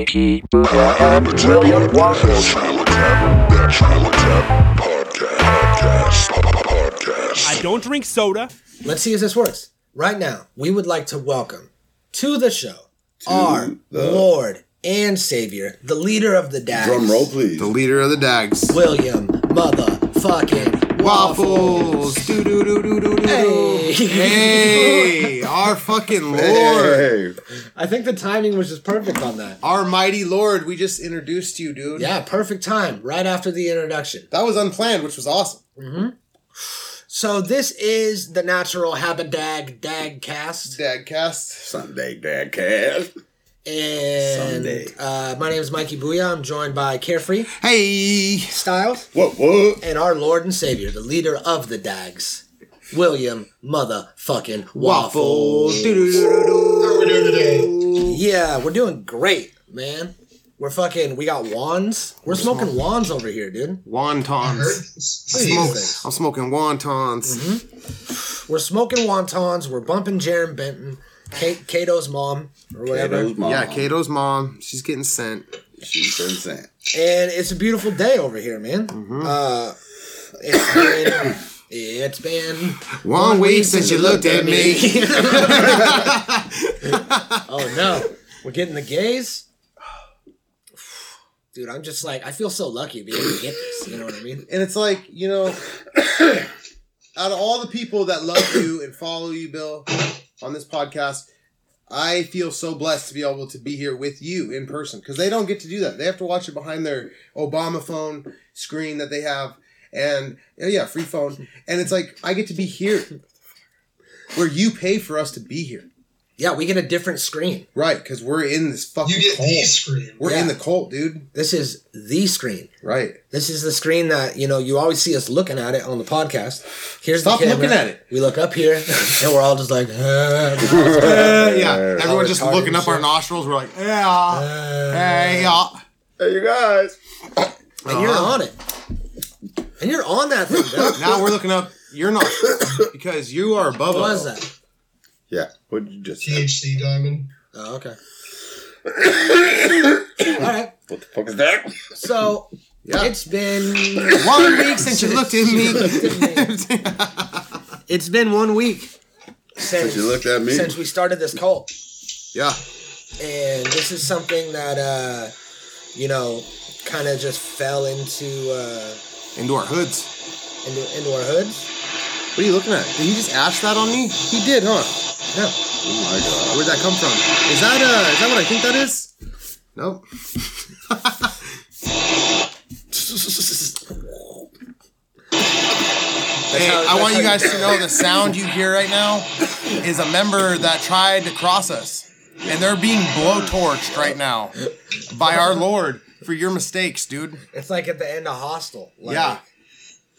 Mikey, Buddha, and William Waffles. I don't drink soda. Let's see if this works. Right now, we would like to welcome to the show our the- Lord and Savior, the leader of the Dags. Drum roll, please. The leader of the Dags. William motherfucking Waffles. Do do do do do do. Hey. Hey, our fucking Lord. Hey, I think the timing was just perfect on that. Our mighty Lord. We just introduced you, dude. Yeah, perfect time, right after the introduction. That was unplanned, which was awesome. Mm-hmm. So this is the Natural Habidag Dag cast. Dag cast. Sunday dag Cast. And uh, my name is Mikey Booyah. I'm joined by Carefree Hey. Styles What? What? and our Lord and Savior, the leader of the Dags, William motherfucking Waffles. Do. we're doing today. Yeah, we're doing great, man. We're fucking. We got wands. We're smoking wands over here, dude. I heard Wontons. this. Smoke. things. I'm smoking wontons. We're smoking wontons. We're bumping Jaron Benton, Kate, Kato's mom, or whatever. Kato's mom. Yeah, Kato's mom. She's getting sent. She's been sent. And it's a beautiful day over here, man. Uh, it's been. It's been One week since you looked at me. oh no, we're getting the gays. Dude, I'm just like I feel so lucky to be able to get this. You know what I mean? And it's like, you know, out of all the people that love you and follow you, Bill, on this podcast, I feel so blessed to be able to be here with you in person because they don't get to do that. They have to watch it behind their Obama phone screen that they have. And yeah, free phone. And it's like, I get to be here where you pay for us to be here. Yeah, we get a different screen. Right, because we're in this fucking You get cult. the screen. We're Yeah. in the cult, dude. This is the screen. Right. This is the screen that you know you always see us looking at it on the podcast. Here's Stop the camera. looking at it. We look up here, and we're all just like, "Ah." yeah. Everyone's just looking up our nostrils. We're like, yeah. Hey, yeah. Hey, you guys. and you're on it, and you're on that thing. Now we're looking up your nostrils because you are above What us. was that? Yeah. What did you just say? THC diamond. Oh, okay. all right. What the fuck is that? So Yeah. it's been One week since you looked at me. it's been one week since Since you looked at me. since we started this cult. yeah. and this is something that uh you know kind of just fell into uh Into our hoods. into, into our hoods What are you looking at? Did he just ash that on me? He did, huh? no Oh my god. Where'd that come from? Is that uh is that what I think that is? Nope. Hey, how- I want you how guys to know the sound you hear right now is a member that tried to cross us. And they're being blowtorched right now by our Lord for your mistakes, dude. it's like at the end of hostel like, Yeah.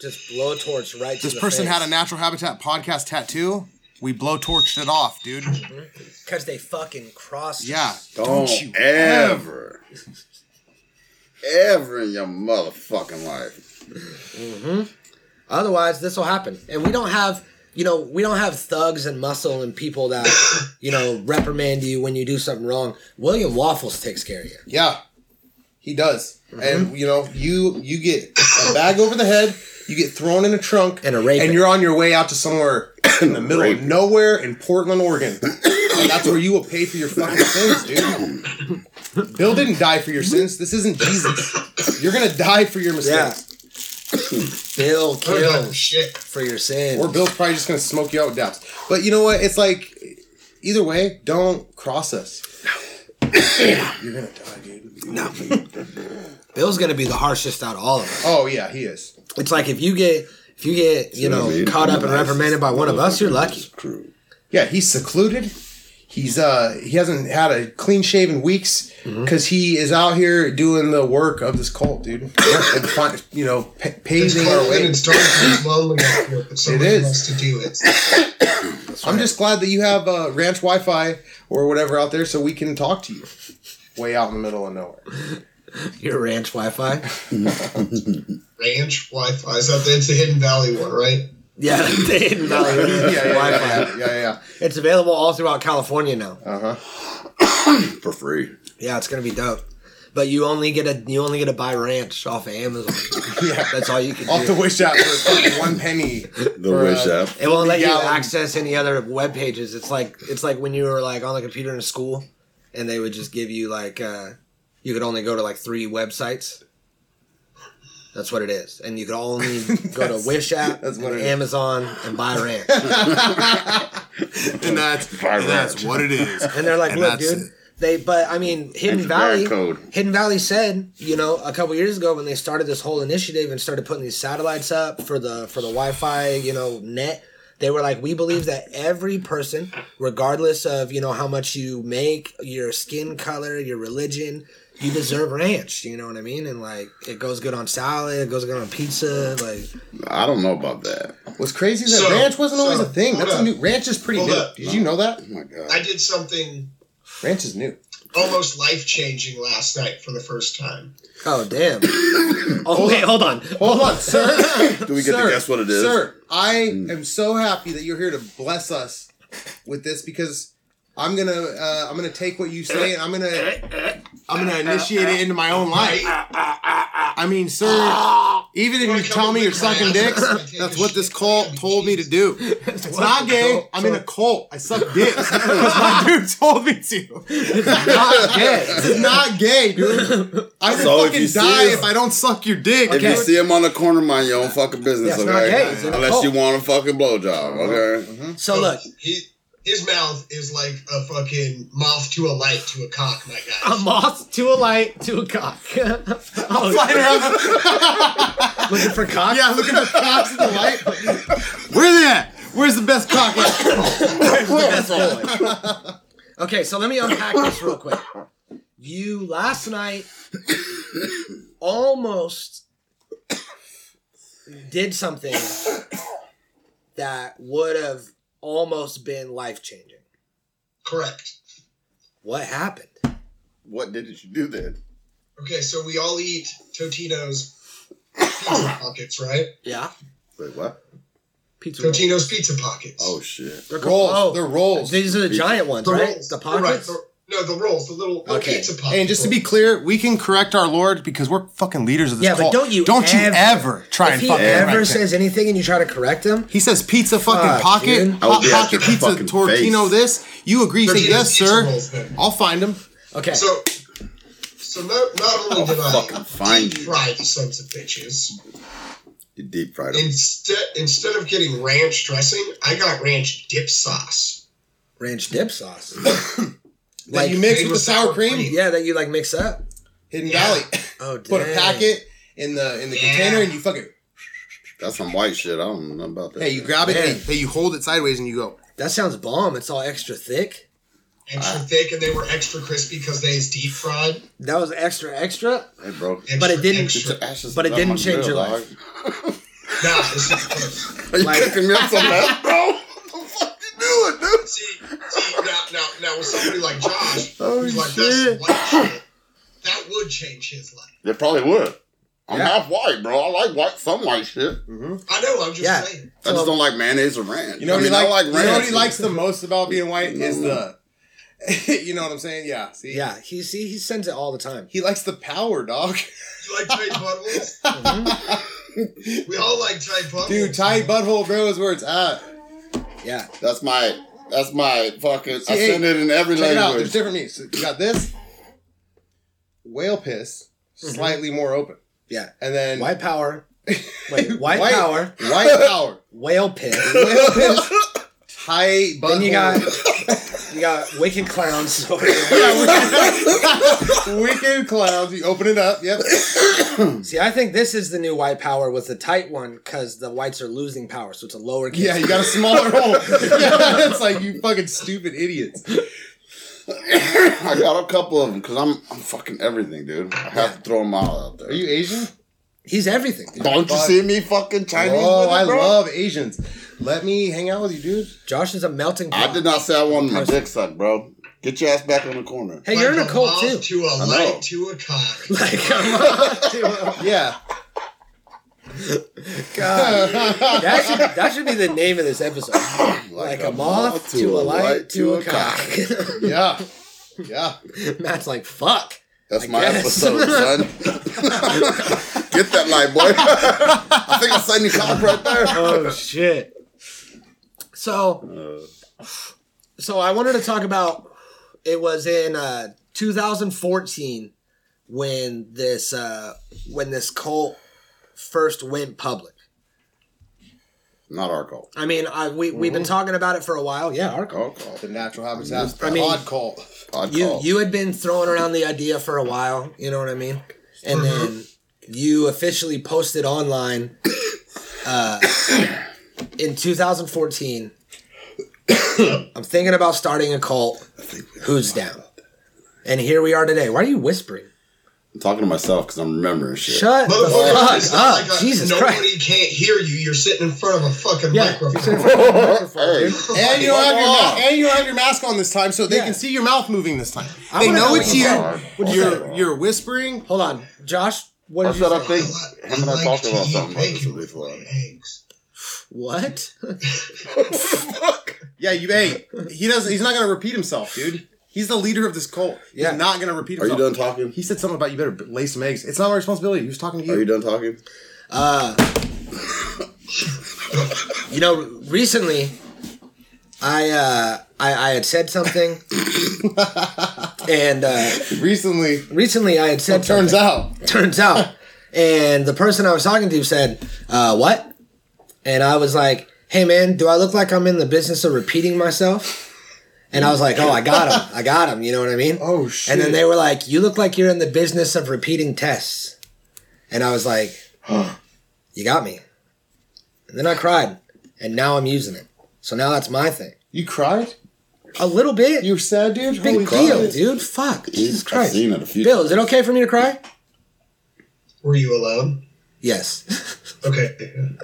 Just blowtorch right to This person face. had a natural habitat podcast tattoo. We blowtorched it off, dude. because they fucking crossed Yeah. us. Don't, you ever, ever in your motherfucking life. Hmm. otherwise this will happen and we don't have you know we don't have thugs and muscle and people that you know reprimand you when you do something wrong william waffles takes care of you Yeah, he does. And you know, you you get a bag over the head, you get thrown in a trunk, And a raping. and you're on your way out to somewhere in the middle of nowhere in Portland, Oregon, and that's where you will pay for your fucking sins, dude. Bill didn't die for your sins. This isn't Jesus. You're gonna die for your mistakes. bill God, kills shit. for your sins Or Bill's probably just gonna smoke you out with doubts. But you know what? It's like either way, don't cross us. You're gonna die, dude. no bill's gonna be the harshest out of all of us Oh yeah, he is. It's like if you get if you get you know I mean, caught up and reprimanded by one of us, you're lucky. Crew. Yeah, he's secluded. He's uh he hasn't had a clean shaven weeks Mm-hmm. because he is out here doing the work of this cult, dude. and you know, pa- It's paving our way. it's dark and it's lonely out here, but somebody is. wants to do it. I'm just glad that you have uh, ranch Wi-Fi or whatever out there, so we can talk to you. Way out in the middle of nowhere. Your ranch Wi-Fi. Ranch Wi-Fi. Is that it's the Hidden Valley one, right? Yeah, the Hidden Valley Yeah, yeah, yeah, Wi-Fi. yeah, yeah, yeah. It's available all throughout California now. Uh huh. For free. Yeah, it's gonna be dope. but you only get a you only get to buy ranch off of Amazon. Yeah. That's all you can do. Off do. the wish app for fucking one penny. The For, wish uh, app. It won't let you access any other web pages. It's like it's like when you were like on the computer in school, and they would just give you like uh, you could only go to like three websites. That's what it is, and you could only go to Wish app, that's what and it is. Amazon, and buy ranch. and that's, and that's what it is. And they're like, And look, dude. it. They, but I mean, Hidden That's Valley, code. Hidden Valley said, you know, a couple years ago when they started this whole initiative and started putting these satellites up for the for the Wi-Fi, you know, net. They were like, we believe that every person, regardless of you know how much you make, your skin color, your religion, you deserve ranch. You know what I mean? And like, it goes good on salad, it goes good on pizza. Like, I don't know about that. What's crazy is that So- ranch wasn't always a thing. hold That's a new ranch is pretty Hold new. up. Did you know that? Oh my god. I did something Ranch is new. almost life changing last night for the first time. oh damn. oh wait, hold on. Hold on, sir. Do we get Sir, to guess what it is? Sir, I hmm. am so happy that you're here to bless us with this because I'm gonna uh, I'm gonna take what you say and I'm gonna I'm gonna initiate it into my own life. I mean, sir, even if you tell me you're sucking dicks, that's what this cult told me to do. It's not gay. I'm in a cult. I suck dicks because my dude told me to. It's not gay. It's not gay, dude. I will So if fucking you see die us- if I don't suck your dick. If dude. you see him on the corner, mind your own fucking business, Yeah, it's okay? gay, it's in a Unless cult. you want a fucking blowjob, okay? Uh-huh. So look, he, his mouth is like a fucking moth to a light to a cock, my guy. a moth to a light to a cock. oh, Flying around looking for cock? Yeah, looking for cocks in the light. Where they at? Where's the best cock at? That's boy. Okay, so let me unpack this real quick. You last night almost did something that would have almost been life changing. Correct. What happened? What did you do then? Okay, so we all eat Totino's pizza pockets, right? Yeah, Wait, what? pizza. rolls. Totino's pizza pockets. Oh shit. They're Rolls. Oh, They're rolls. these are the giant ones, the right? rolls. The pockets. the- no, the rolls, the little, little Okay. pizza pockets. And just to be clear, we can correct our Lord because we're fucking leaders of this Yeah, but don't you don't you ever- ever try if and he fucking ever correct him. says anything and you try to correct him, He says pizza fucking Fuck, pocket, dude. I hot be pocket pizza, tortino this. You agree, say yes, sir. rolls. I'll find him. okay. So, so not, not only did I fucking find deep you. fry the sons of bitches, You deep fried him. instead instead of getting ranch dressing, I got ranch dip sauce. ranch dip sauce. That Like, you mix with the sour sour cream. cream. yeah, that you like mix up. Hidden Yeah. Valley. Oh, Put a packet in the in the Yeah. container and you fucking That's some white shit. I don't know about that. hey, you grab it Man. and hey, you hold it sideways and you go. That sounds bomb. It's all extra thick. Extra ah. thick, and they were extra crispy because they is deep fried. That was extra extra. Hey, bro. Extra, But it didn't- Extra. Get your ashes But it didn't change your grill, life. Nah, this is close. Are you Like- cooking me up some mess, bro? What the fuck you doing, dude? See, see now, now, now with somebody like Josh, Oh, who's like shit. this white shit, that would change his life. It probably would. I'm Yeah. half white, bro. I like white, some white shit. I know. I'm just Yeah. saying. I just don't like mayonnaise or ranch. You know what I mean, he I likes? like you know what he likes the most about being white No, is no. the you know what I'm saying? Yeah. See? Yeah, he see he sends it all the time. He likes the power, dog. You like tight buttholes? Mhm. We all like tight buttholes. Dude, tight butthole, bro, is where it's at. Yeah, That's my. That's my fucking. I hey, send it in every Check it out. There's different meats. So you got this whale piss, mm-hmm. slightly more open, yeah. and then White power. Wait, white, power. white power, Whale pit. whale piss, tight butthole. then you got you got wicked clowns. over there. wicked clowns. You open it up. Yep. See, I think this is the new white power with the tight one because the whites are losing power, so it's a lower. Yeah, you got a smaller hole. Yeah, it's like you fucking stupid idiots. I got a couple of them because I'm, I'm fucking everything, dude. I have to throw them all out there. Are you Asian? He's everything. Don't you see me fucking Chinese? Oh, I bro? love Asians. Let me hang out with you, dude. Josh is a melting pot. I did not say I wanted my dick sucked, bro. Get your ass back on the corner. Hey, you're in a Like cult moth too. To a I know. light to a cock. Like, come on, Yeah. God. That should, that should be the name of this episode. Like, a, moth to, a light to a cock. Yeah. Yeah. Matt's like, fuck. That's I my guess. episode, son. Get that light, boy. I think I signed your cock right there. oh shit. So, so I wanted to talk about. It was in uh, 2014 when this uh, when this cult first went public. Not our cult. I mean, I, we we've been talking about it for a while. Yeah, our cult. Our cult. The natural habitat. I mean- Pod cult. Pod You cult. you had been throwing around the idea for a while. You know what I mean? And then you officially posted online uh, in 2014. I'm thinking about starting a cult. Who's down? And here we are today. Why are you whispering? I'm talking to myself because I'm remembering shit. Shut the Motherfucker, fuck up, like a, Jesus nobody Christ! can't hear you. You're sitting in front of a fucking Yeah, microphone. you're sitting in front of a microphone, dude. And you don't have your ma- and you don't have your mask on this time, so they Yeah. can see your mouth moving this time. I They wanna know know it's what you you. said. What'd you You're you're whispering. Hold on, Josh. What I did you said I say? think him and I like talked to about something about this bacon before. eggs. What? Fuck. Yeah, you. Hey, he doesn't. He's not gonna repeat himself, dude. He's the leader of this cult. He's Yeah. not gonna repeat himself. Are you himself. done talking? He said something about you better lay some eggs. It's not my responsibility. He was talking to you. Are you done talking? Uh, you know, recently, I uh, I, I had said something, and uh, Recently, recently I had said it turns out. turns out, and the person I was talking to said, uh, "What?" And I was like, "Hey, man, do I look like I'm in the business of repeating myself?" And I was like, "Oh, I got him, I got him." You know what I mean? Oh shit! And then they were like, "You look like you're in the business of repeating tests," and I was like, "You got me." And then I cried, and now I'm using it. So now that's my thing. you cried. A little bit. You were sad, dude. big Holy deal, shit. dude. Fuck, Jesus I've Christ. seen it a few Bill, is it okay for me to cry? Were you alone? Yes. Okay.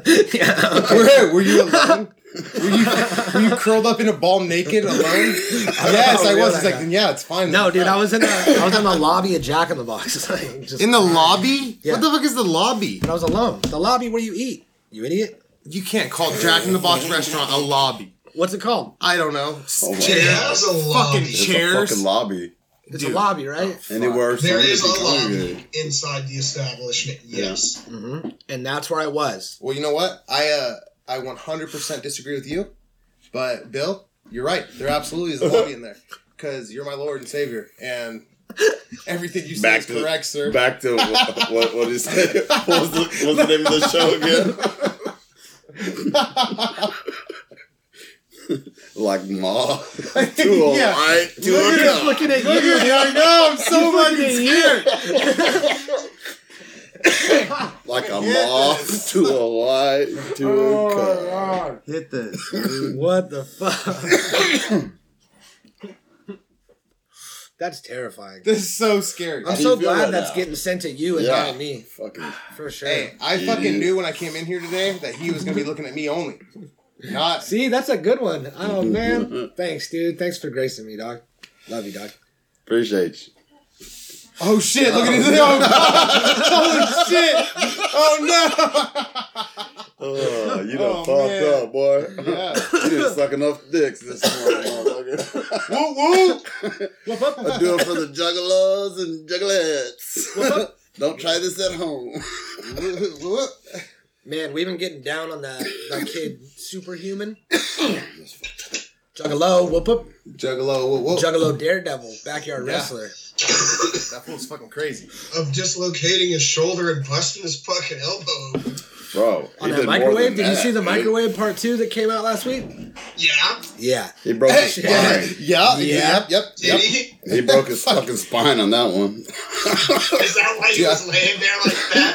yeah. okay. Were, were you alone? were you were you curled up in a ball naked alone? yes, I oh, was. that He's like, then yeah, it's fine. No, dude, I was in the I was in the lobby of Jack in the Box. Like, just, in the lobby. Yeah. What the fuck is the lobby? I was alone. The lobby where you eat. You idiot. You can't call Jack in the Box restaurant a lobby. What's it called? I don't know. Oh my Chair- It has a lobby. fucking It's chairs. a fucking lobby. It's Dude. a lobby, right? Anywhere There somebody is can a lobby congregate. inside the establishment. Yes. Mm-hmm. And that's where I was. Well, you know what? I uh I 100% disagree with you, but Bill, you're right. There absolutely is a lobby in there because you're my Lord and Savior, and everything you say Back is to correct, sir. Back to what, what, what did? What was, the, what was the name of the show again? like Ma. to a Yeah. right, to Look a at come. Looking at Look you. at me, I know. I'm so fucking scared. Like a moth to a light to a come. Hit this. What the fuck? that's terrifying. This is so scary. I'm so glad right that's now? getting sent to you and Yeah. not me. Fucking For sure. Hey, I fucking knew when I came in here today that he was gonna be looking at me only. Not See, that's a good one. Oh man. Thanks, dude. Thanks for gracing me, dog. Love you, dog. appreciate you. Oh shit, look at his oh god. Holy shit. Oh no! Oh, you done Oh, fucked man. up, boy. Yeah. You didn't suck enough dicks this morning, motherfucker. Woo woo. I do it for the juggalos and juggalettes. Don't try this at home. Man, we've been getting down on that that kid superhuman. Juggalo, whoop whoop. Juggalo, whoa, whoa. Juggalo daredevil, backyard Yeah. wrestler. that fool's fucking crazy. Of dislocating his shoulder and busting his fucking elbow. Open. Bro, On he that did microwave, than did you see the dude. microwave part two that came out last week? Yeah. Yeah. He broke his Hey, yeah, spine. yeah, Yeah. yep, yep, Did yep. he? He broke his fucking spine on that one. Is that why he Yeah. was laying there like that?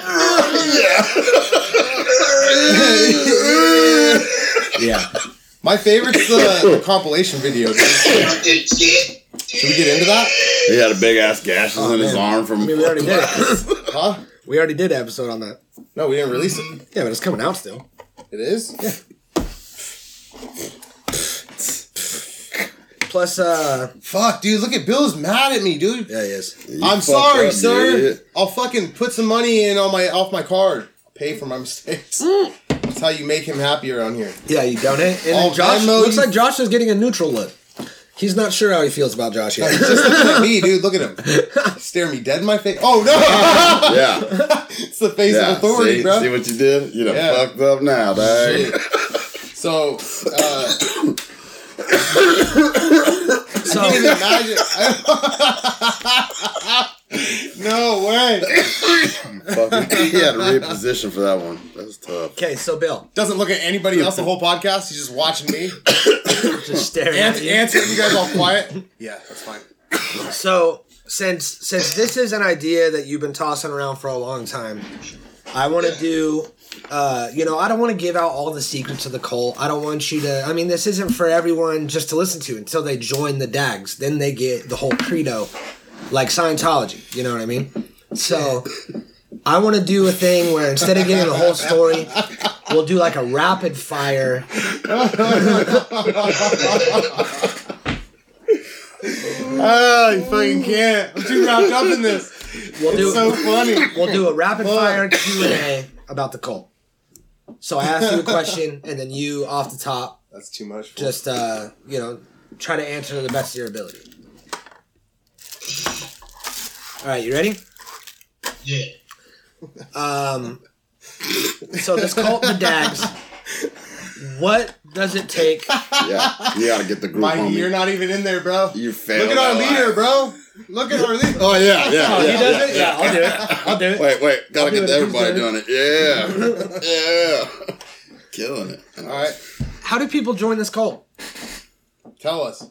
Yeah. Yeah. My favorite's the, the compilation video. Should we get into that? He had a big ass gashes oh, in his arm from. I mean, we already did it. Huh? We already did an episode on that. No, we didn't release it. Yeah, but it's coming out still. It is? Yeah. Plus, uh, Fuck, dude, look at Bill's mad at me, dude. yeah, he is. You I'm fucked sorry, up, you sir. idiot. I'll fucking put some money in on my off my card. Pay for my mistakes. That's how you make him happy around here. Yeah, you donate. And Oh, then Josh Venmo, looks you- like Josh is getting a neutral look. He's not sure how he feels about Josh yet. Just looking at me, dude. Look at him. Stare me dead in my face. Oh no! Yeah. it's the face yeah. of authority, see, bro. see what you did? You done Yeah. fucked up now, dog. So, uh, So I can't even imagine. no way. Fucking, he had to reposition for that one. That was tough. okay, so Bill, Doesn't look at anybody else the whole podcast. He's just watching me. just staring An- at you. answering you guys all quiet. Yeah, that's fine. So since since this is an idea that you've been tossing around for a long time, I want to do. Uh, you know, I don't want to give out all the secrets of the cult. I don't want you to. I mean, this isn't for everyone just to listen to until they join the Dags. Then they get the whole credo, like Scientology. You know what I mean? So, I want to do a thing where instead of getting the whole story, we'll do like a rapid fire. Oh, you fucking can't. I'm too wrapped up in this. We'll do It's so funny. we'll do a rapid fire Q and A about the cult. So I ask you a question, and then you off the top That's too much. For just uh, you know try to answer to the best of your ability. All right, you ready? Yeah. Um, so this cult, the Dags. What does it take? Yeah. You gotta get the group My, homie. you're not even in there, bro. You failed. Look at our leader, life. bro. Look at our leader. Oh yeah, yeah. Oh, yeah, he does yeah, it. Yeah, I'll do it. I'll do it. Wait, wait. Gotta do get it everybody doing it. Yeah. yeah. Killing it. All right, How do people join this cult? tell us.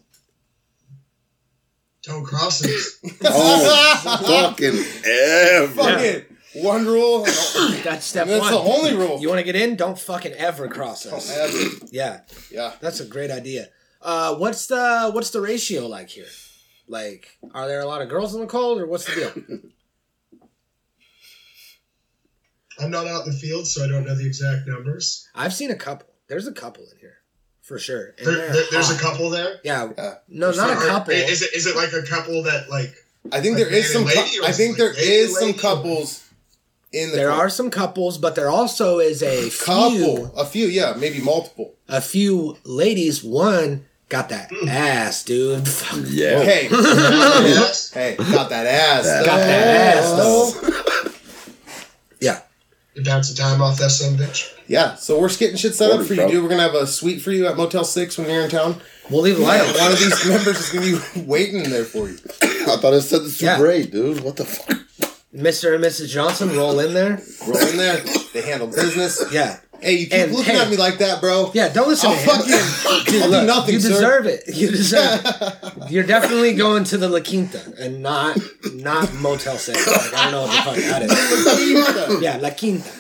Don't cross it. Oh, fucking ever. Fucking one rule. That's step That's one. That's the only rule. You want to get in? Don't fucking ever cross us. Ever. Yeah. Yeah. That's a great idea. Uh, what's the what's the ratio like here? Like, are there a lot of girls in the cold, or what's the deal? I'm not out in the field, so I don't know the exact numbers. I've seen a couple. There's a couple in here, for sure. And There, there- there's a couple there. Yeah, Yeah. no, not a couple. Is it is it like a couple that like I think Like there is some. and lady, cou- or I think it like lady is and some couples in the There cult. are some couples, but there also is a couple, few, a few, yeah, maybe multiple. a few ladies. One got that hmm. ass, dude. Yeah. Hey, hey, got that ass. Got Got that ass, though. yeah. You bounce the time off that son bitch. Yeah, so we're getting shit set up for you, dude. We're gonna have a suite for you at Motel Six when you're in town. We'll leave the light on. One of these members is gonna be waiting there for you. I thought I said the Yeah. Super 8, dude. What the fuck? Mr. and Mrs. Johnson roll in there. Roll in there. They handle business. Yeah. Hey, you keep And, looking hey. at me like that, bro. Yeah, don't listen I'll to him. fucking. Dude, I'll look, do nothing, you sir. deserve it. You deserve it. You're definitely going to the La Quinta and not not Motel Six. Like, I don't know what the fuck that is. Yeah, La Quinta.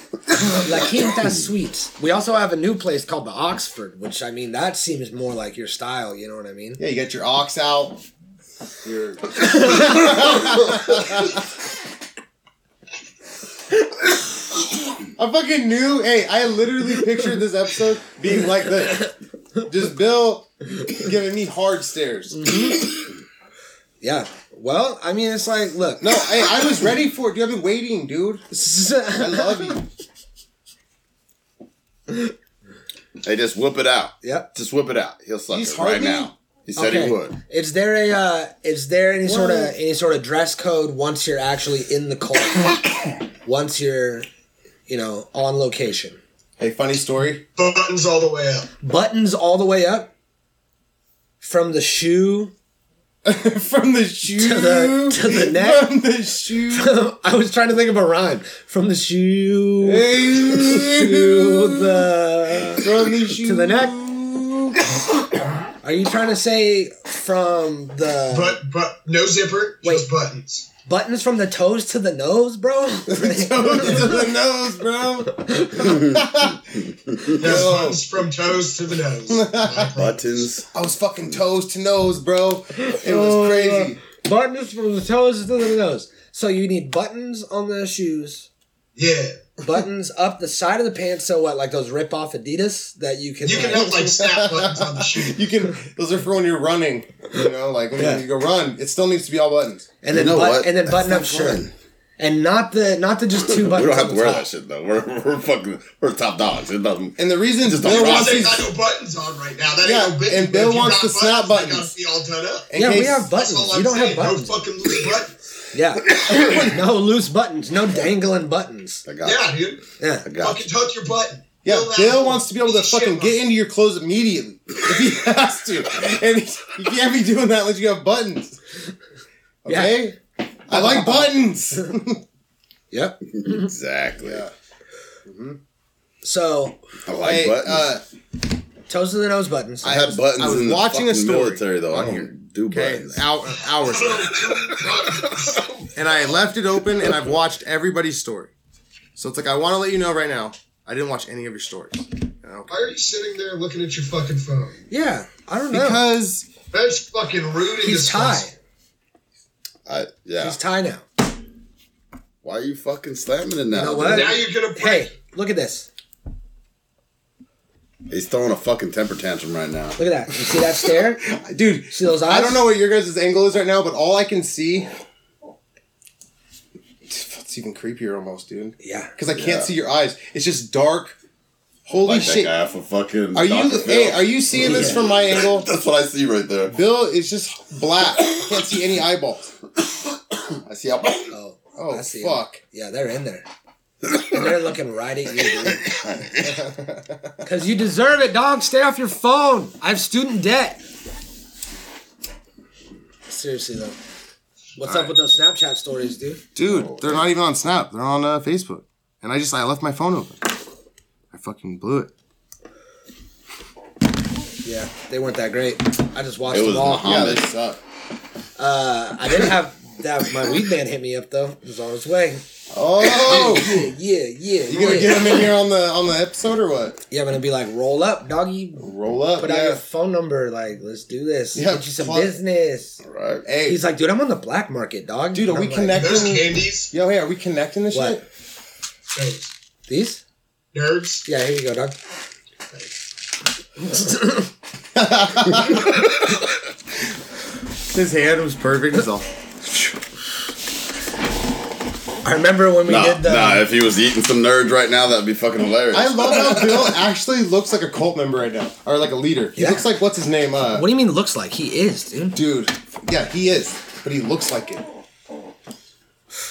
La Quinta Suites. We also have a new place called the Oxford, which I mean that seems more like your style. You know what I mean? Yeah, you got your ox out. Your I fucking knew. Hey, I literally pictured this episode being like this. Just Bill giving me hard stares. Mm-hmm. Yeah. Well, I mean, it's like, look. No, hey, I was ready for it. Dude, I've been waiting, dude. I love you. Hey, just whip it out. Yep. Just whip it out. He'll suck He's it right hardly- now. He said he would. Is there a uh, is there any sort of What? any sort of dress code once you're actually in the cult? once you're, you know, on location. Hey, funny story. Buttons all the way up. Buttons all the way up. From the shoe From the shoe To the- to the neck? From the shoe. I was trying to think of a rhyme. From the shoe Hey, to the From the shoe to the neck. Are you trying to say from the But but no zipper, just buttons. Buttons from the toes to the nose, bro? From toes to the nose, bro. No, Yo. buttons from toes to the nose. Buttons. I was fucking toes to nose, bro. It was oh, crazy. buttons from the toes to the nose. So you need buttons on the shoes, yeah. Buttons up the side of the pants. So what, like those rip off Adidas that you can? You can have like snap buttons on the shoe. You can. Those are for when you're running. You know, like when Yeah. you go run, it still needs to be all buttons. and then You know but- what? and then That's button not up shirt. fun. and not the not the just two buttons We don't have to wear top. that shit though. We're, we're fucking we're top dogs. It doesn't. And the reason Just Bill don't wants They these, got no buttons on right now. That Yeah, ain't no big. and Bill wants the snap They buttons. gotta be all done up. in Yeah, we case- have buttons. You don't have buttons. No fucking buttons. Yeah, no loose buttons, no dangling buttons. I got. Yeah, dude. Yeah, I got. It. Fucking tuck your button. Yeah, Bill, Bill wants to be able to fucking get into your clothes immediately if he has to, and he, he can't be doing that unless you have buttons. Okay, I like buttons. yep. Exactly. Yeah. So I like Hey, buttons. uh, toes to the nose buttons. I had was- buttons I was in the watching a story. military though. I don't do okay, buttons. hour, hours, and I left it open, and I've watched everybody's story. So it's like I want to let you know right now, I didn't watch any of your stories. Okay. Why are you sitting there looking at your fucking phone? yeah, I don't know. Because That's fucking rude and he's Ty. disgusting. I yeah. He's Ty now. Why are you fucking slamming it now? You know what? Now you're gonna break. Hey, look at this. He's throwing a fucking temper tantrum right now. Look at that. You see that stare? dude, See those eyes? I don't know what your guys' angle is right now, but all I can see. It's even creepier almost, dude. Yeah. Because I can't Yeah. see your eyes. It's just dark. Holy Like that shit. guy for fucking. Are you Dr. Phil. hey, are you seeing this from my angle? That's what I see right there. Bill is just black. I can't see any eyeballs. I see how. Oh, Oh I see 'em. fuck. Yeah, they're in there. And they're looking right at you, dude. Because you deserve it, dog. Stay off your phone. I have student debt. Seriously, though. What's up with those Snapchat stories, dude? Dude, they're not even on Snap. They're on uh, Facebook. And I just I left my phone open. I fucking blew it. Yeah, they weren't that great. I just watched It was them all. Muhammad. Yeah, they suck. Uh, I didn't have that. My weed man hit me up though. It was on his way. Oh, Yeah, yeah, yeah. you gonna yeah. get him in here on the on the episode or what? Yeah, I'm gonna be like, roll up, doggy. Roll up. Put out yeah. your phone number. Like, let's do this. Yeah, Get you some plug- business. Right. Hey, He's like, dude, I'm on the black market, dog. Dude, are And we I'm like, connected? Those candies, yo, hey, are we connecting this What? shit? those These? nerds. Yeah, here you go, dog. His hand was perfect. It's all. I remember when we Nah, did the. nah, if he was eating some nerds right now, that'd be fucking hilarious. I love how Bill actually looks like a cult member right now, or like a leader. He Yeah. looks like what's his name? Uh, What do you mean looks like? He is, dude. dude. Yeah, he is, but he looks like it.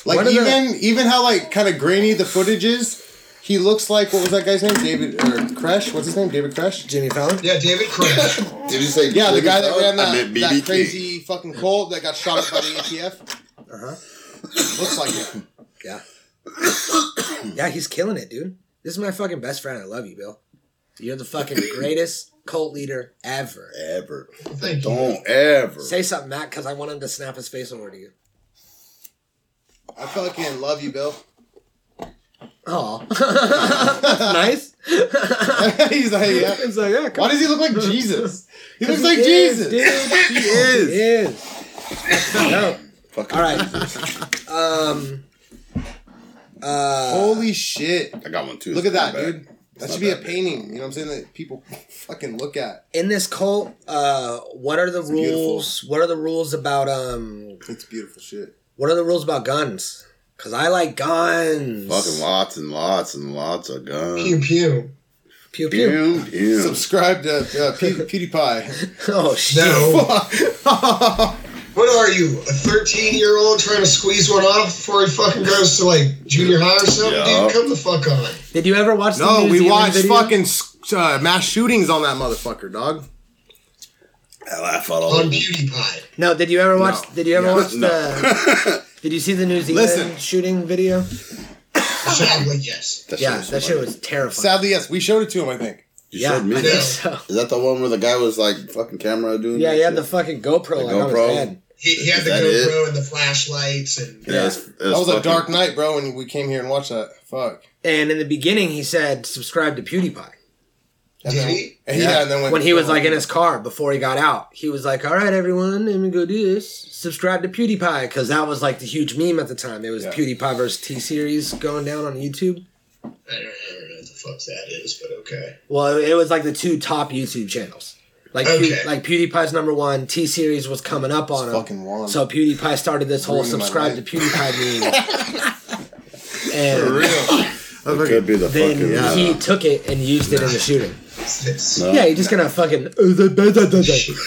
Like One of the- even even how like kind of grainy the footage is. He looks like what was that guy's name? David or Kresh? What's his name? David Kresh? Jimmy Fallon? Yeah, David Crash. Did you say? Yeah, the Jimmy guy that Fallon? ran that, meant BB that crazy fucking cult that got shot up by the ATF. Uh huh. Looks like it. Yeah. yeah, he's killing it, dude. This is my fucking best friend. I love you, Bill. You're the fucking greatest cult leader ever. Ever. Thank you. Don't ever. Say something, Matt, because I want him to snap his face over to you. I fucking love you, Bill. Oh, nice. He's like, yeah. It's like, yeah, come Why does he look like Jesus? He looks like He is, Jesus. dude. He is. He is. No. Fucking All right. Um. Uh. Holy shit. I got one too. Look at that, Not dude. That should not be a that bad. painting. You know what I'm saying? That people fucking look at. in this cult, uh, what are the beautiful. rules? What are the rules about um? It's beautiful shit. What are the rules about guns? Cause I like guns. Fucking lots and lots and lots of guns. Pew pew. pew pew. Pew, pew. Subscribe to uh, Pew- PewDiePie. Oh shit. No. What are you, a 13 year old trying to squeeze one off before he fucking goes to like junior high or something? Yeah. Dude, come the fuck on. Did you ever watch the no, New we Zealand watched video? fucking uh, mass shootings on that motherfucker, dog. I laugh out all On over. PewDiePie. No, did you ever watch? No. Did you ever Yeah. watch the? did you see the New Zealand Listen. shooting video? Sadly, yes. That Yeah, was that shit was terrifying. Sadly, yes, we showed it to him. I think. You yeah, showed me. I think so. Is that the one where the guy was like fucking camera doing? Yeah, he had shit? the fucking GoPro The like on GoPro? His head. He, he had the that GoPro and the flashlights and Yeah, it's- it's That was a dark night, bro, when we came here and watched that. Fuck. And in the beginning, he said, "Subscribe to PewDiePie." And Did then, he? and yeah, and then went when he was like in his car before he got out, he was like, "All right, everyone, let me go do this. Subscribe to PewDiePie," because that was like the huge meme at the time. It was Yeah. PewDiePie versus T Series going down on YouTube. I don't, I don't know what the fuck that is, but okay. Well, it was like the two top YouTube channels. Like, Okay. Pew- like PewDiePie's number one, T Series was coming up on him. fucking one. So PewDiePie started this whole subscribe to. PewDiePie meme. and It could be the then fucking. uh, he took it and used it in the shooting. no. Yeah, you're just gonna fucking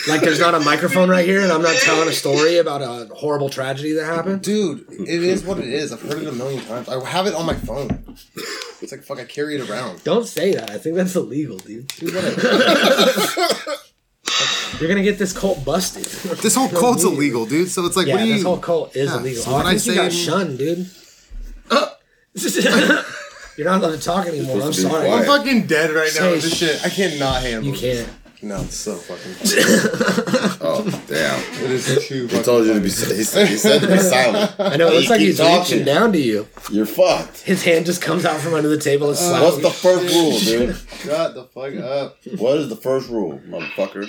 like there's not a microphone right here, and I'm not telling a story about a horrible tragedy that happened. Dude, it is what it is. I've heard it a million times. I have it on my phone. It's like fuck, I carry it around. Don't say that. I think that's illegal, dude. Dude, whatever. You're gonna get this cult busted. this whole cult's illegal, dude. So it's like, yeah, what do you? this whole cult is Yeah, illegal. so oh, when I I think you got say- shunned, dude. You're not allowed to talk anymore. I'm supposed to sorry. I'm fucking dead right now. Say with This shit, I cannot handle. This. You can't. No, it's so fucking. Oh damn! It is too. He told you to be. He said, he said to be silent. I know. It looks You like he's talking. reaching down to you. You're fucked. His hand just comes out from under the table and oh, slaps. What's you. the first rule, dude? Shut the fuck up. What is the first rule, motherfucker?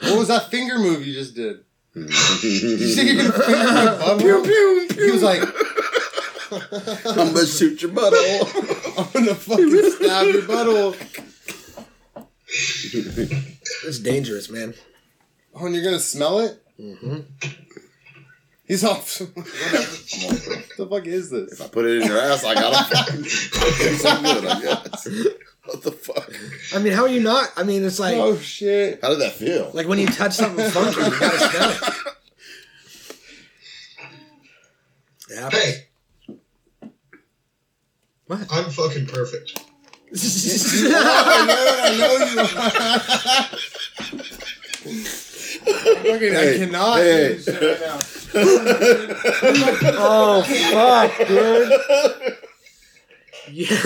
What was that finger move you just did? Did you think you're gonna finger my butt? He was like, I'm gonna shoot your butthole. I'm gonna fucking stab your butthole. It's dangerous, man. Oh, and you're gonna smell it? Mm-hmm. He's off. What the fuck is this? If I put it in your ass. I gotta fucking do something good. I guess. What the fuck? I mean, how are you not? I mean, it's like Oh shit. How did that feel? like when you touch something funky, you gotta smell it. Yeah. Hey, What? I'm fucking perfect. I know, I know you. Fucking, I Hey, cannot hey. do this shit right now. oh fuck, dude. Yeah.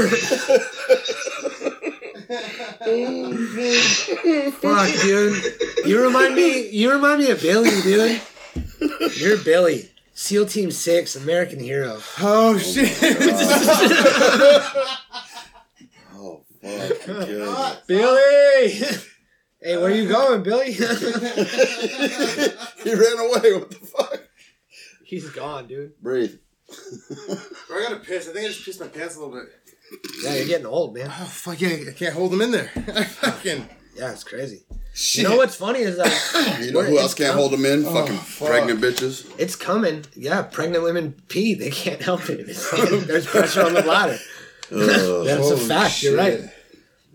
fuck, dude. You remind me. You remind me of Billy, dude. You're Billy. SEAL Team Six, American hero. Oh shit. Oh fuck! you killed me. Billy. hey, where you going, Billy? he ran away. What the fuck? He's gone, dude. Breathe. I gotta piss. I think I just pissed my pants a little bit. Yeah, you're getting old, man. Oh fuck yeah! I can't hold them in there. I fucking Yeah, it's crazy. shit. You know what's funny is that You know who else can't hold them in? Oh, fucking Oh, fuck. pregnant bitches. it's coming. Yeah, pregnant women pee. They can't help it. It's there's pressure on the bladder. Ugh. That's a Holy fact. You're right. shit.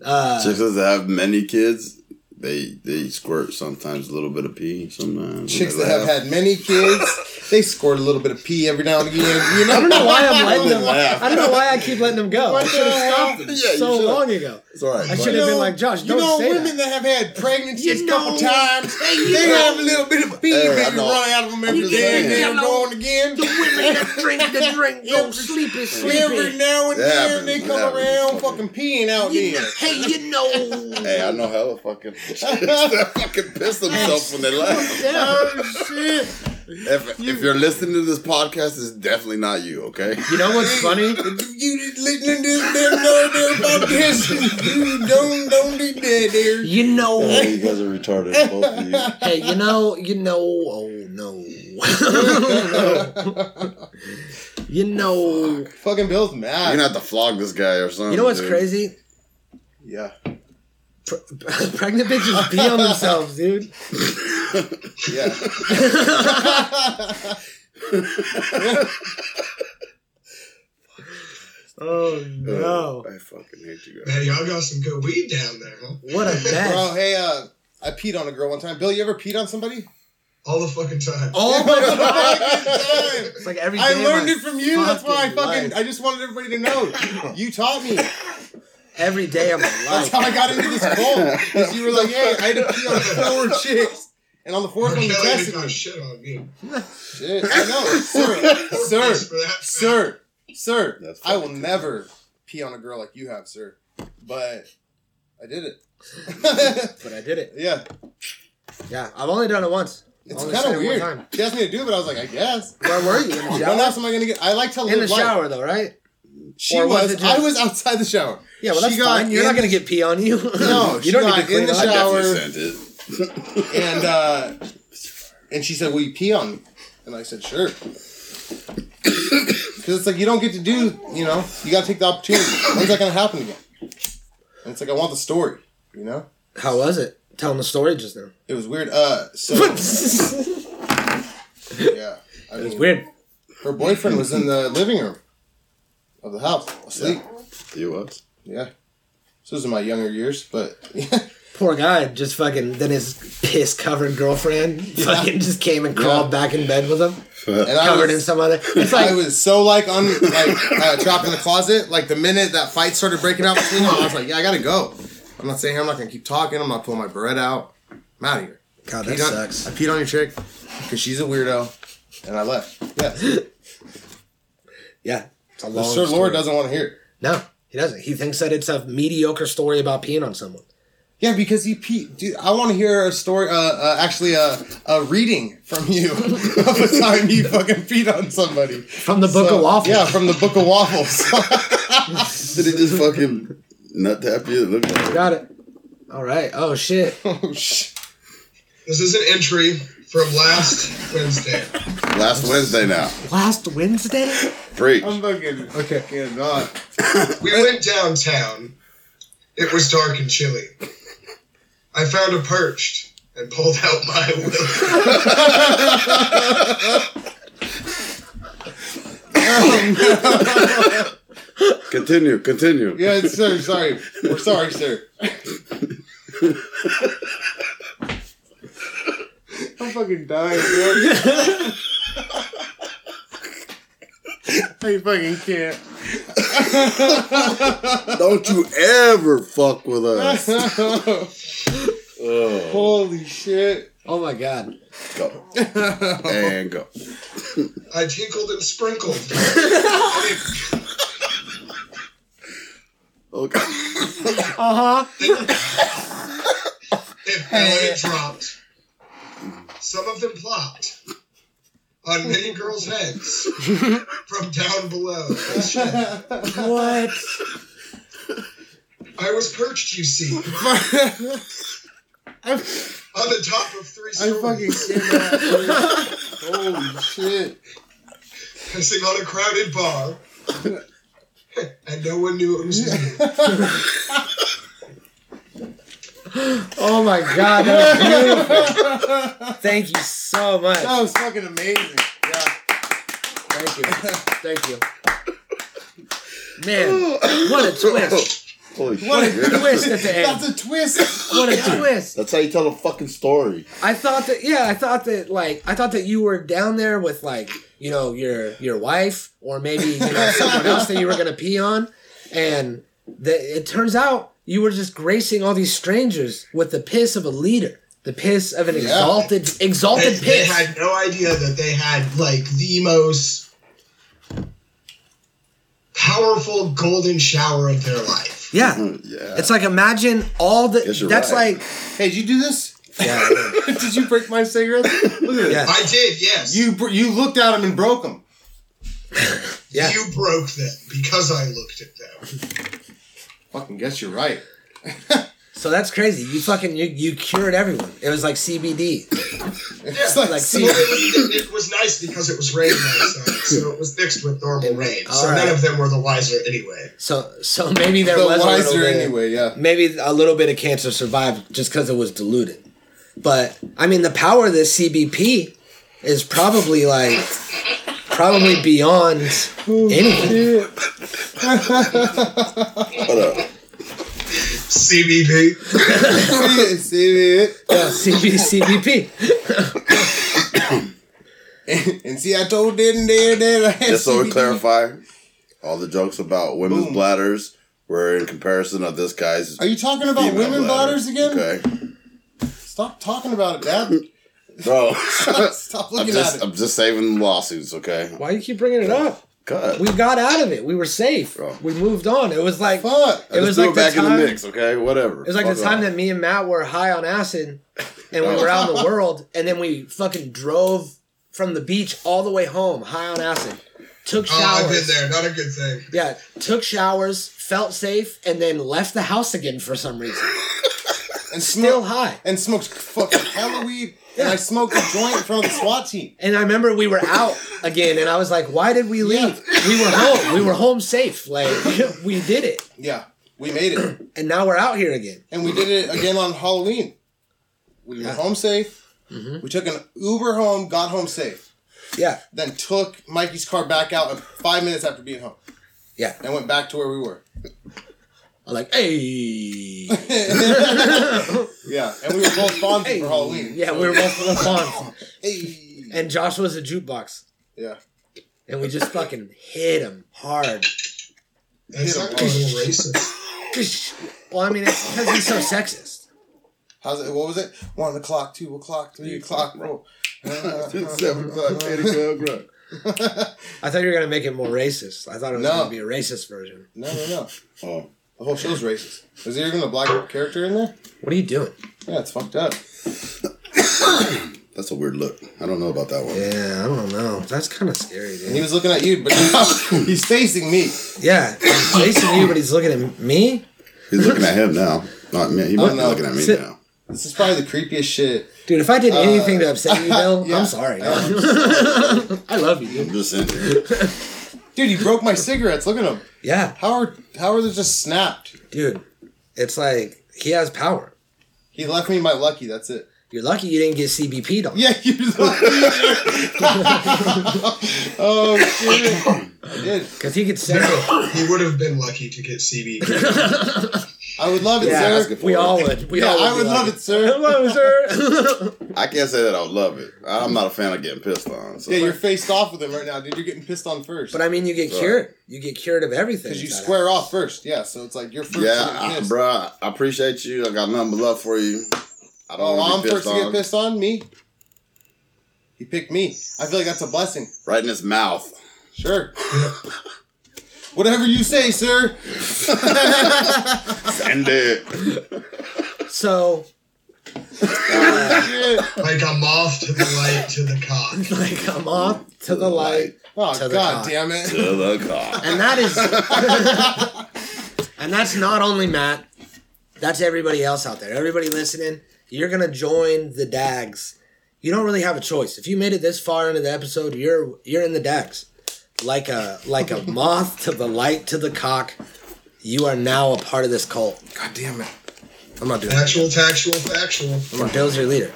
Uh, Chicks that have many kids, they they squirt sometimes a little bit of pee. Sometimes Chicks that have had many kids, they squirt a little bit of pee every now and again. You know? I don't know why I'm letting them. Laugh. I don't know why I keep letting them go. I should have stopped them Yeah, so long ago. It's all right. I should have been like Josh. You Don't know, say women that. that. have had pregnancies You a couple times, Hey, you they have a little bit of pee Hey, I maybe run out of them every just day and saying. then You go on again. The women that drink the drink go sleepy, Every sleepy. now and then they come around fucking peeing out You there. hey, you know. Hey, I know how hella fucking chicks that fucking piss themselves when they oh, laugh. Oh shit! If, if you're listening to this podcast, it's definitely not you, okay? You know what's funny? You listening to them know there about this? You don't don't do that there. You know. Oh, you guys are retarded, both of you. Hey, you know, you know, oh no. you know, Fucking Bill's mad. You're mad. gonna have to flog this guy or something. you know what's dude. crazy? yeah. Pre- pregnant bitches pee on themselves, dude. Yeah. Oh no! I fucking hate you guys. Man, y'all got some good weed down there, huh? What a mess! Bro, hey, uh, I peed on a girl one time. Bill, you ever peed on somebody? All the fucking time. Oh my god! Fucking It's like every day. I learned it from you. That's why I fucking fucking. life. I just wanted everybody to know. You taught me. every day of my life. That's how I got into this cult. Because you were like, hey, I had to pee on four chicks. And on the fourth one, you Kelly tested me. shit on me. Shit, I know. Sir, sir, sir, sir. That's I will fucking never pee on a girl like you have, sir. But I did it. But I did it. yeah. Yeah, I've only done it once. It's kind of weird. She asked me to do it, but I was like, I guess. Where were you? In the When shower? else am I gonna get? I like to live In the life. shower, though, right? She Or was was. just- I was outside the shower. Yeah, well, that's She got fine. You're not gonna get pee on you. No, you she don't got need to clean in the up. I shower. definitely sent it. and uh, and she said, "Will you pee on me?" And I said, "Sure." Because it's like you don't get to do, you know, you got to take the opportunity. When's that gonna happen again? And it's like I want the story, you know. How was it? Telling the story just now. It was weird. Uh, so it yeah, I was mean, weird. her boyfriend was in the living room, of the house, asleep. You was. Yeah. This was in my younger years, but Poor guy, just fucking. Then his piss covered girlfriend fucking just came and crawled back in bed with him, and I covered in was, some other. It's like I was so like on like uh, trapped in the closet. Like the minute that fight started breaking out between them, I was like, yeah, I gotta go. I'm not saying I'm not gonna keep talking. I'm not pulling my barrette out. I'm out of here. God, that on- sucks. I peed on your chick because she's a weirdo, and I left. Yeah, Yeah, it's a the long Sir story. Lord doesn't want to hear it. No, he doesn't. He thinks that it's a mediocre story about peeing on someone. Yeah, because you pee. Dude, I want to hear a story. Uh, uh actually, a a reading from you of a time you fucking peed on somebody From the Book So- of Waffles. Yeah, from the Book of Waffles. Did he just fucking nut tap you? Look like it. Got it. All right. Oh shit. oh shit. This is an entry from last Wednesday. Last Wednesday now. Last Wednesday. Preach. I'm fucking Okay. can't. We went downtown. It was dark and chilly. I found a perched and pulled out my will. Continue, continue. Yeah, sir. Sorry, we're sorry, sir. I'm fucking dying, bro. I fucking can't. Don't you ever fuck with us. Oh, Holy shit. Oh my god. go. And go. I tinkled and sprinkled. Okay. Uh huh. It fell and it dropped. Some of them plopped on many girls' heads from down below. What? I was perched, you see, I on the top of three I fucking stories, cannot. dude. Holy shit. pissing on a crowded bar, and no one knew it was me. Oh my god. That was beautiful. Thank you so much. That was fucking amazing. Yeah. Thank you. Thank you. Man, oh. what a twist. Holy What a shit. twist at the end. That's a twist. What a twist. That's how you tell a fucking story. I thought that yeah, I thought that like I thought that you were down there with like, you know, your your wife or maybe, you know, someone else that you were gonna pee on. And that it turns out you were just gracing all these strangers with the piss of a leader. The piss of an Yeah. exalted They, exalted they piss. had no idea that they had like the most powerful golden shower of their life. yeah. Yeah. It's like imagine all the Yes, you're that's right. like Hey, did you do this? yeah, did you break my cigarette? Look at Yeah. it. I did, yes. You br- you looked at them and broke them. yeah. You broke them because I looked at them. Fucking guess you're right. So that's crazy. You fucking you, you cured everyone. It was like CBD. It's like, like so- it, was, it was nice because it was rain outside, so it was mixed with normal rain. So All right. none of them were the wiser anyway. So so maybe there the was a wiser bit, anyway. Yeah. maybe a little bit of cancer survived just because it was diluted. But I mean, the power of this CBP is probably like probably beyond anything. Hold up. CBP. see it. Yeah, CB, CBP. And see, I told didn't there that I had Just so we clarify, all the jokes about women's Boom. bladders were in comparison of this guy's. Are you talking about female women bladder. bladders again? Okay. Stop talking about it, Dad. Bro. Stop I'm just, at it. I'm just saving lawsuits, okay? Why do you keep bringing it up? Cut. We got out of it. We were safe. Bro. We moved on. It was like Fuck. I it just was threw like it back the in time. the mix, okay? Whatever. It was like the time that me and Matt were high on acid and we were out in the world and then we fucking drove from the beach all the way home high on acid. Took Oh, showers. I've been there. Not a good thing. Yeah, took showers, felt safe, and then left the house again for some reason. and Still smoke high. and smoked fucking hella weed. And I smoked a joint in front of the SWAT team. And I remember we were out again, and I was like, "Why did we leave? We were home. We were home safe. Like we did it, Yeah, we made it, and now we're out here again." and we did it again on Halloween. We were home safe. Mm-hmm. We took an Uber home, got home safe. Yeah, Then took Mikey's car back out five minutes after being home. Yeah. and went back to where we were. I'm like, hey. Yeah, and we were both Fonzie Hey. for Halloween. Yeah, we were both the Fonz. Hey. And Josh was a jukebox. Yeah. And we just fucking hit him hard. That's not a little racist. Well, I mean, it's because he's so sexist. How's it? What was it? One o'clock, two o'clock, three o'clock, bro. Seven o'clock, eight o'clock, right? I thought you were going to make it more racist. I thought it was No. going to be a racist version. No, no, no. Oh, The whole show's racist. Is there even a black character in there? What are you doing? Yeah, it's fucked up. that's a weird look. I don't know about that one. Yeah, I don't know. That's kind of scary, And he was looking at you, but he's facing me. Yeah, he's facing you, but he's looking at me. He's looking at him now. Not me. He might not be no. looking at me Sit- now. This is probably the creepiest shit. Dude, if I did uh, anything to upset you, Bill, yeah. I'm sorry. I love you, I'm dude. just in here. Dude, he broke my cigarettes. Look at him. Yeah, How are how are they just snapped? dude. It's like he has power. He left me my lucky. That's it. You're lucky you didn't get CBP on. Yeah, you're lucky. oh shit! I did. Because he could send it. He would have been lucky to get CB. I would love it, Yeah, sir. we all would. We Yeah, all would I be would love lucky. it, sir. Hello, sir. I can't say that I would love it. I'm not a fan of getting pissed on. So Yeah, you're faced off with him right now, dude. You're getting pissed on first. but I mean, you get Right. cured. You get cured of everything. Because you inside square off first, yeah. So it's like you're first. yeah, to get I, pissed. bruh, I appreciate you. I got nothing but love for you. I don't Oh, want I'm to be first pissed to get pissed on me. He picked me. I feel like that's a blessing. Right in his mouth. Sure. Whatever you say, sir. Send it. So, Shit. like a moth to the light to the cock. like, I'm off to the light. Oh To the god cock. damn it. To the car. And that is. and that's not only Matt, that's everybody else out there. Everybody listening, you're going to join the DAGs. You don't really have a choice. If you made it this far into the episode, you're you're in the DAGs. Like a like a moth to the light to the cock, you are now a part of this cult. God damn it. I'm not doing that. Actual, tactual, factual. I'm not. Bill's your leader.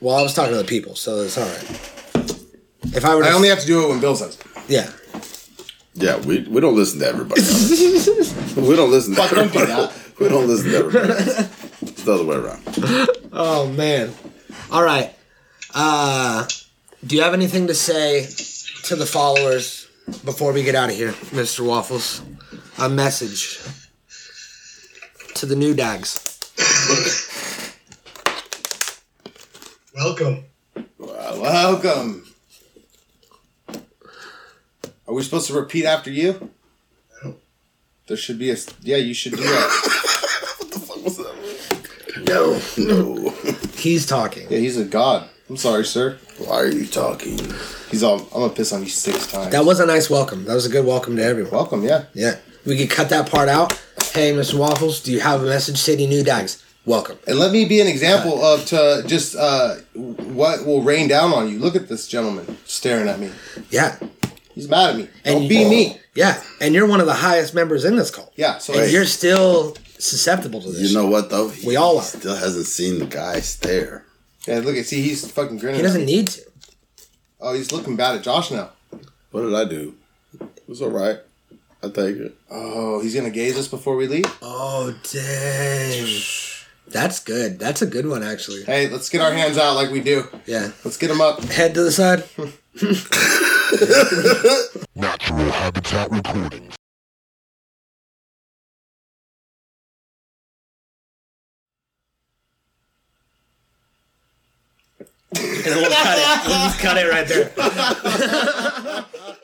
Well, I was talking to the people, so it's all right. If I were, to, I only have to do it when Bill says. yeah. Yeah, we, we don't listen to everybody. we don't listen to Fuck, don't do everybody. that. We don't listen to everybody. It's the other way around. Oh man. All right. Uh, do you have anything to say to the followers before we get out of here, Mr. Waffles? A message to the new dags. Welcome. Welcome. Are we supposed to repeat after you? No. There should be a. Yeah, you should do that. What the fuck was that? No. No. He's talking. Yeah, he's a god. I'm sorry, sir. Why are you talking? He's all. I'm gonna piss on you six times. That was a nice welcome. That was a good welcome to everyone. Welcome, yeah. Yeah. We could cut that part out. Hey, Mr. Waffles, do you have a message to any new dags? Welcome. And let me be an example of to just uh, what will rain down on you. Look at this gentleman staring at me. Yeah. He's mad at me. And Don't be me. Yeah. And you're one of the highest members in this cult. Yeah. So And you're still susceptible to this. You know what though? He We all are. Still hasn't seen the guy stare. yeah. Look at see, he's fucking grinning. He doesn't need to. Oh, he's looking bad at Josh now. What did I do? It was all right. I take it. Oh, he's gonna gaze us before we leave. Oh dang. That's good. That's a good one actually. Hey, let's get our hands out like we do. Yeah. Let's get him up. Head to the side. Natural Habitat Recordings. And we'll cut it. We'll just cut it right there.